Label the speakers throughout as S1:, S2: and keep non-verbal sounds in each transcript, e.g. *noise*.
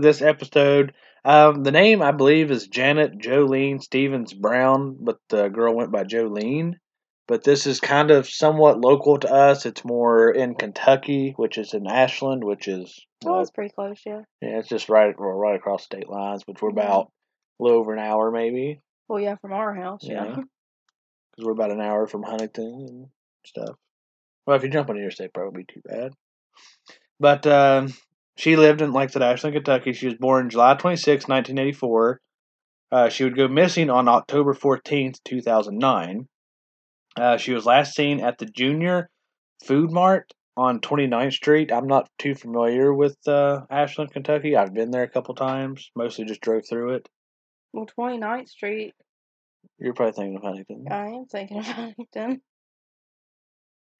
S1: This episode. Um, the name I believe is Janet Jolene Stevens Brown, but the girl went by Jolene. But this is kind of somewhat local to us. It's more in Kentucky, which is in Ashland, which is
S2: Oh,
S1: uh,
S2: it's pretty close, yeah.
S1: yeah, it's just right well, right across state lines, which we're about a little over an hour maybe,
S2: Well, yeah, from our house, yeah.
S1: Yeah. *laughs* because we're about an hour from Huntington and stuff. Well, if you jump on the interstate, probably be too bad. But um, she lived in, like I said, Ashland, Kentucky. She was born July 26, 1984. Uh, she would go missing on October 14th, 2009. Uh, she was last seen at the Junior Food Mart on 29th Street. I'm not too familiar with uh, Ashland, Kentucky. I've been there a couple times, mostly just drove through it.
S2: Well, 29th Street,
S1: You're probably thinking of Huntington.
S2: I am thinking *laughs* of Huntington.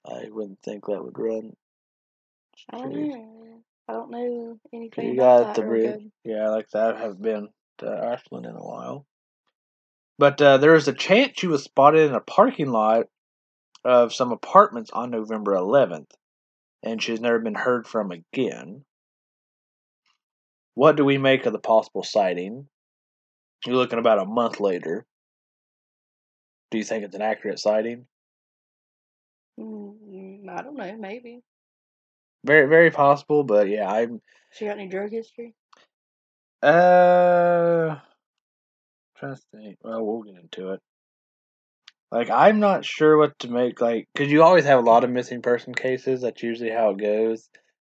S1: I wouldn't think that would run.
S2: I don't know. I don't know anything
S1: You
S2: about
S1: got the bridge.
S2: good.
S1: Yeah, like that. I haven't been to Ashland in a while. But uh, there was a chance she was spotted in a parking lot of some apartments on November 11th, and she's never been heard from again. What do we make of the possible sighting? You're looking about a month later. Do you think it's an accurate sighting?
S2: Mm, I don't know, maybe.
S1: Very, very possible, but yeah, I'm
S2: She got any drug history?
S1: Uh, trying to think. Well, we'll get into it. Like, I'm not sure what to make. Like, because you always have a lot of missing person cases. That's usually how it goes.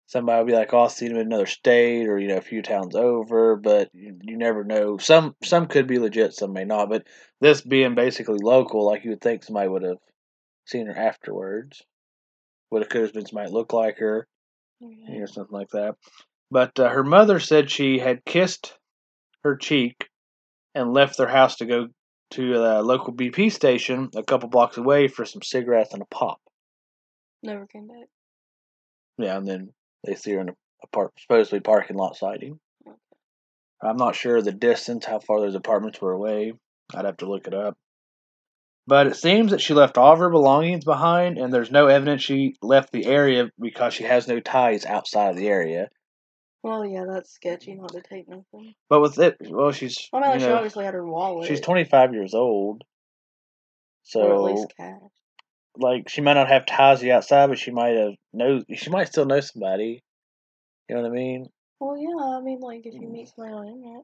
S1: Somebody will be like, "Oh, I seen him in another state, or you know, a few towns over," but you, you never know. Some some could be legit, some may not. But this being basically local, like you would think somebody would have seen her afterwards. Would have could have been somebody looked like her
S2: Yeah.
S1: you something like that. But uh, her mother said she had kissed her cheek and left their house to go to a local BP station a couple blocks away for some cigarettes and a pop.
S2: Never came back.
S1: Yeah, and then they see her in a, a park, supposedly parking lot sighting. I'm not sure the distance, how far those apartments were away. I'd have to look it up. But it seems that she left all of her belongings behind, and there's no evidence she left the area because she has no ties outside of the area.
S2: Well, yeah, that's sketchy not to take nothing.
S1: But with it, well, she's
S2: I mean,
S1: you
S2: like, she obviously had her wallet.
S1: She's 25 years old. So.
S2: or at least cash.
S1: like, she might not have ties the outside, but she might have know. She might still know somebody. You know what I mean?
S2: Well, yeah, I mean, like, if you
S1: Mm.
S2: meet somebody on the internet,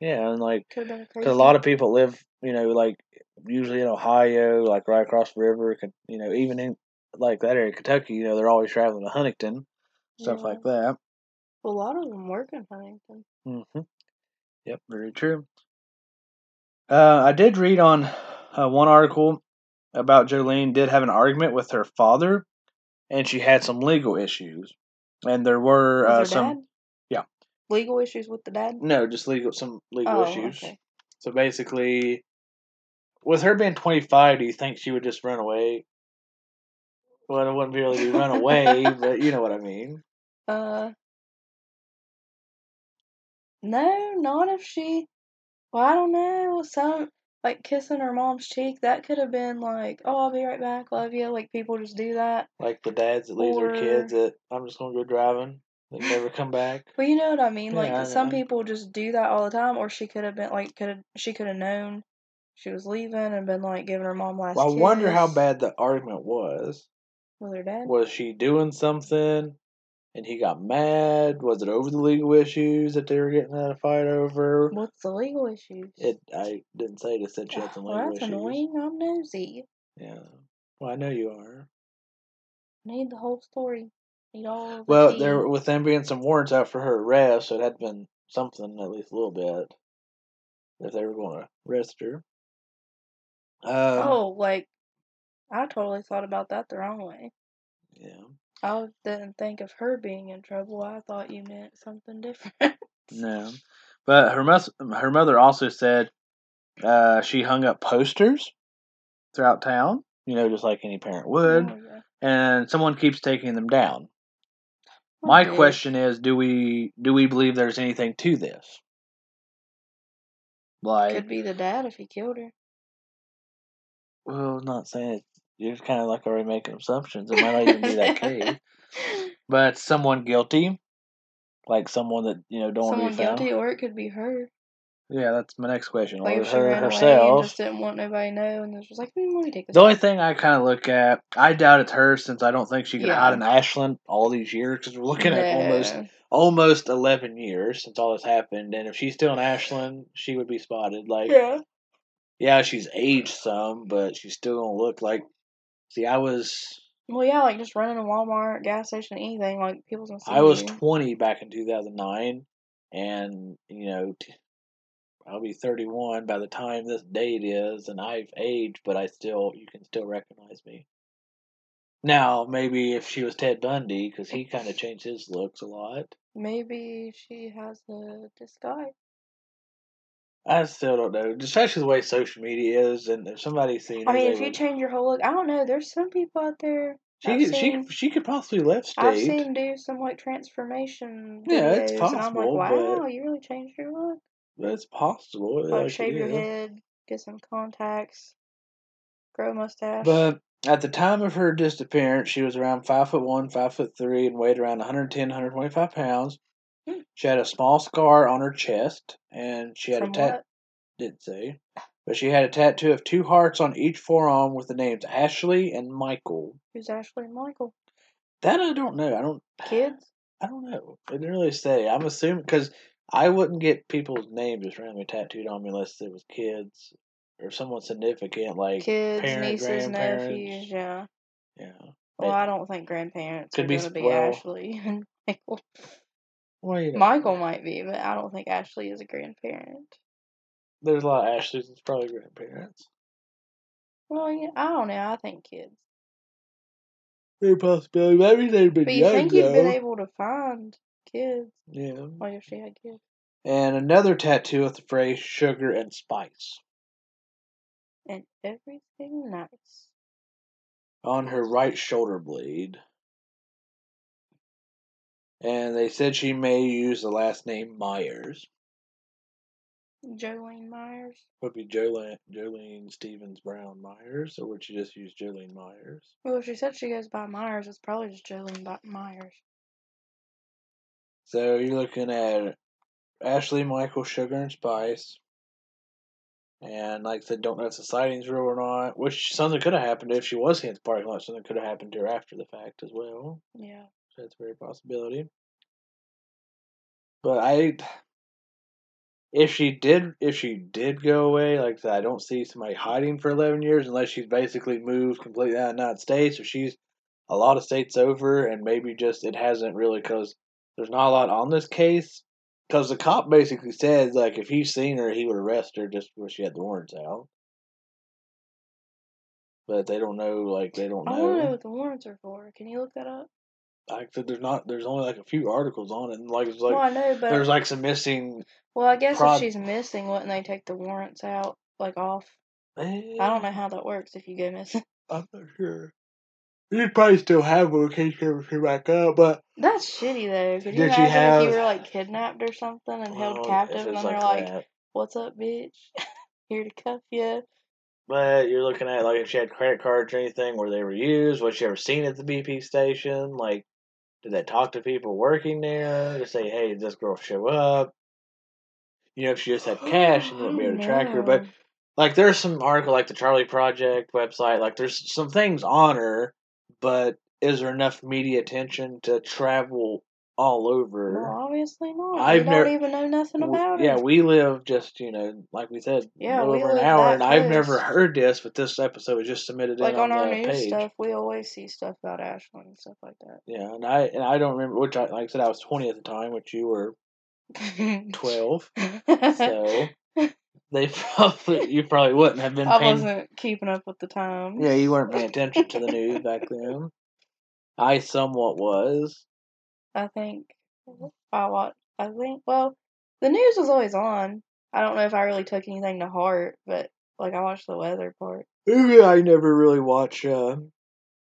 S1: Yeah, and like,
S2: could have been a crazy.
S1: cause a lot of people live, you know, like usually in Ohio, like right across the river. You know, even in like that area, Kentucky. You know, they're always traveling to Huntington, stuff
S2: Yeah.
S1: like that.
S2: A lot of them work in Huntington.
S1: hmm Yep, very true. Uh, I did read on uh, one article about Jolene did have an argument with her father, and she had some legal issues, and there were uh, some
S2: dad?
S1: yeah.
S2: Legal issues with the dad?
S1: no, just legal some legal
S2: Oh,
S1: issues.
S2: okay.
S1: So basically, with her being twenty five, do you think she would just run away? Well, it wouldn't be really be run away, *laughs* but you know what I mean.
S2: Uh, no, not if she. Well, I don't know. Some like kissing her mom's cheek. That could have been like, "Oh, I'll be right back, love you." Like people just do that.
S1: Like the dads that leave their kids that I'm just gonna go driving and never come back.
S2: Well, you know what I mean.
S1: Yeah,
S2: Like
S1: I
S2: some
S1: know.
S2: people just do that all the time. Or she could have been like, could have she could have known she was leaving and been like giving her mom last.
S1: Well, I wonder how bad the argument was.
S2: with her dad.
S1: Was she doing something and he got mad? Was it over the legal issues that they were getting in a fight over?
S2: What's the legal issues?
S1: It I didn't say it said she had *sighs* some
S2: well,
S1: legal
S2: that's
S1: issues.
S2: annoying. I'm nosy.
S1: Yeah. Well, I know you are.
S2: Need the whole story. Need all. The
S1: Well,
S2: tea.
S1: there with them being some warrants out for her arrest, so it had been something at least a little bit if they were going to arrest her. Um,
S2: oh, like I totally thought about that the wrong way.
S1: yeah.
S2: I didn't think of her being in trouble. I thought you meant something *laughs* different.
S1: No, but her mus- her mother also said uh, she hung up posters throughout town. You know, just like any parent would,
S2: Oh, yeah.
S1: and someone keeps taking them down.
S2: Oh,
S1: My
S2: bitch.
S1: question is, do we do we believe there's anything to this? Like,
S2: could be the dad if he killed her.
S1: Well, not saying it, you're kind of like already making assumptions. It might not even be that case, *laughs* but someone guilty. like someone that you know don't want to
S2: Someone
S1: be found.
S2: guilty, or it could be her.
S1: Yeah, that's my next question.
S2: Like
S1: or
S2: she
S1: her
S2: ran away and
S1: herself.
S2: just didn't want nobody to know, and was like, hmm, let me take this.
S1: The only thing I kind of look at, I doubt it's her since I don't think she could
S2: Yeah.
S1: hide in Ashland all these years because we're looking at almost almost eleven years since all this happened, and if she's still in Ashland, she would be spotted. Like,
S2: Yeah.
S1: Yeah, she's aged some, but she's still gonna look like. See, I was
S2: Well, yeah, like just running a Walmart, gas station, anything. Like people's gonna see
S1: I was
S2: you.
S1: twenty back in two thousand nine, and you know. T- I'll be 31 by the time this date is, and I've aged, but I still, you can still recognize me. Now, maybe if she was Ted Bundy, because he kind of changed his looks a lot.
S2: Maybe she has a disguise.
S1: I still don't know, especially the way social media is, and if somebody's seen
S2: I mean, if you
S1: would-
S2: change your whole look, I don't know. There's some people out there.
S1: she
S2: I've
S1: could, she
S2: seen-
S1: could- she could possibly left
S2: stuff.
S1: I've
S2: seen do some like transformation videos,
S1: Yeah, it's
S2: and I'm
S1: possible,
S2: like,
S1: but-
S2: wow, you really changed your look.
S1: That's possible.
S2: Like,
S1: like,
S2: shave your head, get some contacts, grow a mustache.
S1: But at the time of her disappearance, she was around five foot one, five foot three, and weighed around 110, 125 pounds. She had a small scar on her chest, and she had
S2: from
S1: a tat.
S2: what?
S1: Didn't say, but she had a tattoo of two hearts on each forearm with the names Ashley and Michael.
S2: Who's Ashley and Michael?
S1: That I don't know. I don't.
S2: Kids? *sighs*
S1: I don't know. It didn't really say. I'm assuming because I wouldn't get people's names just randomly tattooed on me unless it was kids or someone significant like
S2: Kids,
S1: parent,
S2: nieces,
S1: grandparents.
S2: nephews, yeah.
S1: yeah.
S2: Well,
S1: But-
S2: I don't think grandparents
S1: Could
S2: are
S1: be
S2: going to be Ashley *laughs* and Michael.
S1: Well, know,
S2: Michael might be, but I don't think Ashley is a grandparent.
S1: There's a lot of Ashleys. It's probably grandparents.
S2: Well, yeah, I don't know. I think kids.
S1: Very possibility. Maybe they've been
S2: But you
S1: young
S2: think you'd been able to find kids?
S1: Yeah.
S2: Like if she had kids.
S1: And another tattoo with the phrase sugar and spice
S2: And everything nice.
S1: on her right shoulder blade. And they said she may use the last name Myers.
S2: Jolene Myers.
S1: Would be Jolene, Jolene Stevens Brown Myers, or would she just use Jolene Myers?
S2: Well, if she said she goes by Myers, it's probably just Jolene Myers.
S1: So you're looking at Ashley Michael Sugar and Spice. And like I said, don't know if the sighting's real or not. Which something could have happened if she was in the parking lot. Something could have happened to her after the fact as well.
S2: Yeah.
S1: That's a very possibility. But I, if she did, if she did go away, like I said, I don't see somebody hiding for eleven years unless she's basically moved completely out of the United States, or she's a lot of states over, and maybe just it hasn't really because there's not a lot on this case. Because the cop basically said like if he's seen her, he would arrest her just because she had the warrants out. But they don't know, like they don't
S2: know I know
S1: know.
S2: what the warrants are for. Can you look that up?
S1: Like there's not. There's only like a few articles on it, and like it's like
S2: well, I know, but
S1: there's like some missing.
S2: well, I guess
S1: prod-
S2: if she's missing, wouldn't they take the warrants out like off? I don't know how that works if you go missing. *laughs*
S1: I'm not sure. You'd probably still have one in case you ever came back up, but
S2: That's shitty though. Could you imagine if
S1: have-
S2: you were like kidnapped or something and held captive, and then they're like,
S1: that.
S2: "What's up, bitch? *laughs* Here to cuff you."
S1: But you're looking at like if she had credit cards or anything where they were used. Was she ever seen at the BP station? Like, did they talk to people working there to say, "Hey, did this girl show up?" You know, if she just had cash, you wouldn't be oh, able to track her. But like there's some article like the Charley Project website, like there's some things on her, but is there enough media attention to travel all over?
S2: no, obviously not.
S1: Never-
S2: don't even know nothing
S1: W-
S2: about
S1: yeah,
S2: her.
S1: we live just you know, like we said,
S2: Yeah, we
S1: over an hour, and I've never heard this, but this episode was just submitted
S2: like
S1: in
S2: on
S1: on,
S2: our
S1: the
S2: news
S1: page.
S2: stuff, we always see stuff about Ashland and stuff like that.
S1: Yeah, and I and I don't remember which I like I said I was twenty at the time, which you were twelve, so *laughs* they *laughs* probably you probably wouldn't have been
S2: I
S1: paying.
S2: wasn't keeping up with the times.
S1: Yeah, you weren't paying *laughs* attention to the news back then. I somewhat was.
S2: I think I watched. I think well, the news was always on. I don't know if I really took anything to heart, but like I watched the weather part.
S1: I never really watch uh,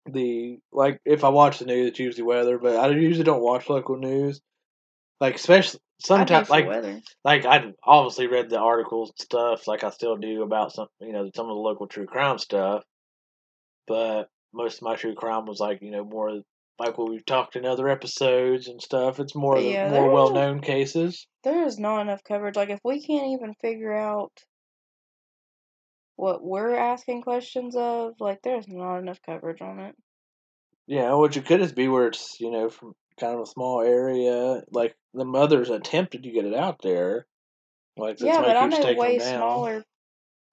S1: the like if I watch the news, it's usually weather, but I usually don't watch local news. Like especially
S2: I do
S1: sometimes,
S2: for
S1: like
S2: weather.
S1: like I obviously read the articles and stuff, like I still do about some you know some of the local true crime stuff. But most of my true crime was like you know more like what we've talked in other episodes and stuff. It's more
S2: But
S1: the more well known cases.
S2: There is not enough coverage. Like if we can't even figure out what we're asking questions of, like there's not enough coverage on it.
S1: Yeah, what you could is be where it's you know from kind of a small area. Like the mothers attempted to get it out there. Like
S2: yeah, but I know way smaller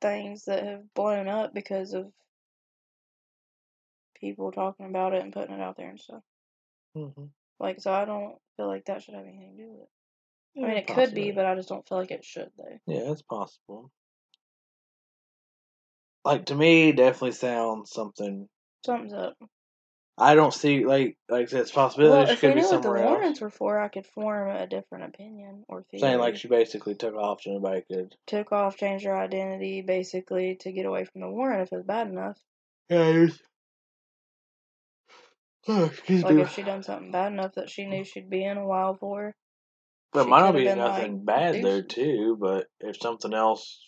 S2: things that have blown up because of people talking about it and putting it out there and stuff.
S1: hmm
S2: Like, so I don't feel like that should have anything to do with it.
S1: Yeah,
S2: I mean, it could be, but I just don't feel like it should, though.
S1: Yeah, it's possible. Like to me, definitely sounds something.
S2: Something's up.
S1: I don't see like like it's possibility
S2: Well,
S1: she could be
S2: knew what the
S1: somewhere
S2: warrants were for, I could form a different opinion or theory.
S1: Saying like she basically took off so nobody could.
S2: took off, changed her identity, basically to get away from the warrant if it was bad enough.
S1: Yeah, Oh, excuse
S2: Like
S1: me.
S2: if she done something bad enough that she knew she'd be in a while for.
S1: But might not be nothing
S2: like,
S1: bad
S2: deuces.
S1: too. But if something else,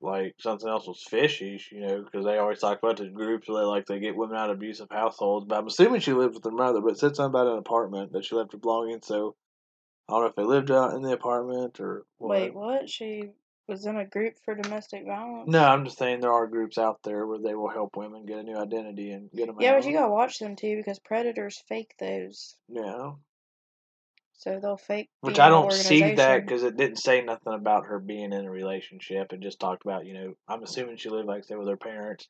S1: like something else was fishy, you know, because they always talk about the groups where they like they get women out of abusive households. But I'm assuming she lived with her mother. But it said something about an apartment that she left her belongings. So I don't know if they lived out in the apartment or what.
S2: Wait, what? She was in a group for domestic violence?
S1: No, I'm just saying there are groups out there where they will help women get a new identity and get them
S2: Yeah, but you gotta watch them too because predators fake those.
S1: yeah.
S2: So they'll fake.
S1: Which I don't see that because it didn't say nothing about her being in a relationship. It just talked about, you know, I'm assuming she lived, like said, with her parents.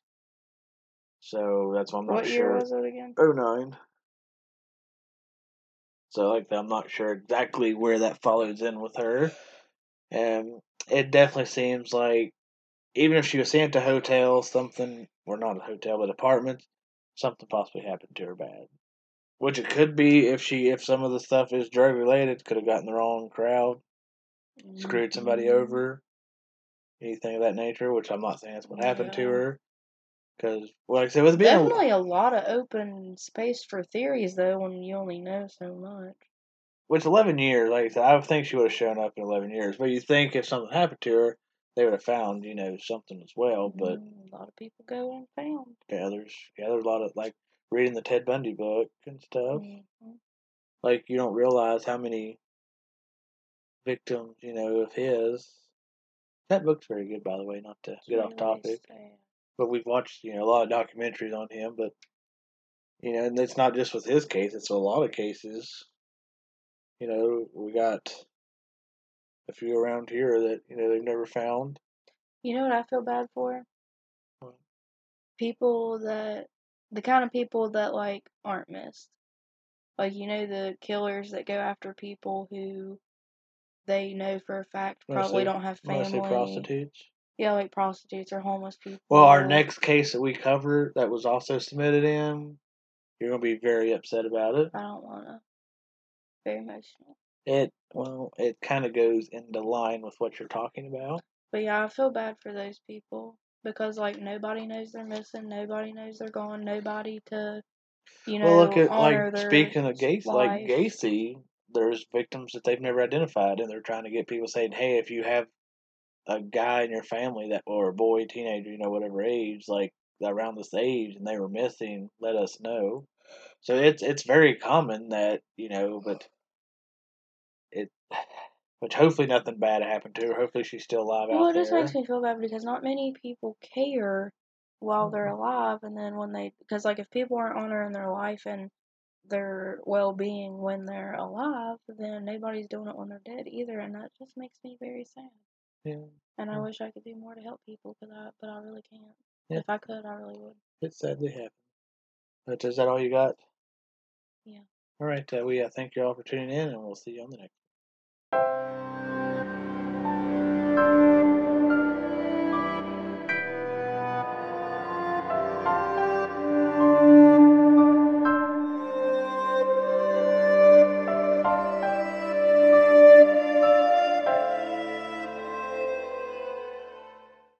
S1: So that's why I'm not
S2: What
S1: sure.
S2: year was it again?
S1: Oh nine. So like I'm not sure exactly where that follows in with her. And it definitely seems like even if she was sent to hotel, something or not a hotel but apartments, something possibly happened to her bad. Which it could be if she if some of the stuff is drug related, could have gotten the wrong crowd, screwed somebody
S2: Mhm.
S1: over, anything of that nature. Which I'm not saying that's what happened to her, because like I said, with being a-
S2: Definitely a lot of open space for theories though when you only know so much.
S1: With 11 years, like I said, I would think she would have shown up in 11 years. But you think if something happened to her, they would have found, you know, something as well. But
S2: Mm, a lot of people go unfound.
S1: yeah, there's yeah, there's a lot of like reading the Ted Bundy book and stuff.
S2: Mhm.
S1: Like you don't realize how many victims, you know, of his. That book's very good, by the way. Not to get off topic, but we've watched, you know, a lot of documentaries on him. But you know, and it's not just with his case; it's a lot of cases. You know, we got a few around here that you know they've never found.
S2: You know what I feel bad for?
S1: What?
S2: People that the kind of people that like aren't missed. Like you know the killers that go after people who they know for a fact probably
S1: say-
S2: don't have family.
S1: prostitutes.
S2: Yeah, like prostitutes or homeless people.
S1: Well, our next case that we cover that was also submitted in, you're gonna be very upset about it.
S2: I don't wanna. Very emotional.
S1: It well, it kind of goes into line with what you're talking about.
S2: But yeah, I feel bad for those people because like nobody knows they're missing, nobody knows they're gone, nobody to, you know,
S1: well, look at like speaking of Gacy, like
S2: life.
S1: Gacy, there's victims that they've never identified, and they're trying to get people saying, "Hey, if you have a guy in your family that or a boy, teenager, you know, whatever age, like around this age, and they were missing, let us know." So it's it's very common that you know, but it, *sighs* which hopefully nothing bad happened to her. Hopefully she's still alive
S2: Well, it just
S1: there.
S2: makes me feel bad because not many people care while they're
S1: Mhm.
S2: alive, and then when they, because like if people aren't honoring their life and their well-being when they're alive, then nobody's doing it when they're dead either, and that just makes me very sad.
S1: Yeah,
S2: And I
S1: Mm.
S2: wish I could do more to help people, but I, but I really can't.
S1: Yeah.
S2: If I could, I really would.
S1: it sadly happened. But is that all you got?
S2: Yeah.
S1: All right. Uh, we uh, thank you all for tuning in, and we'll see you on the next.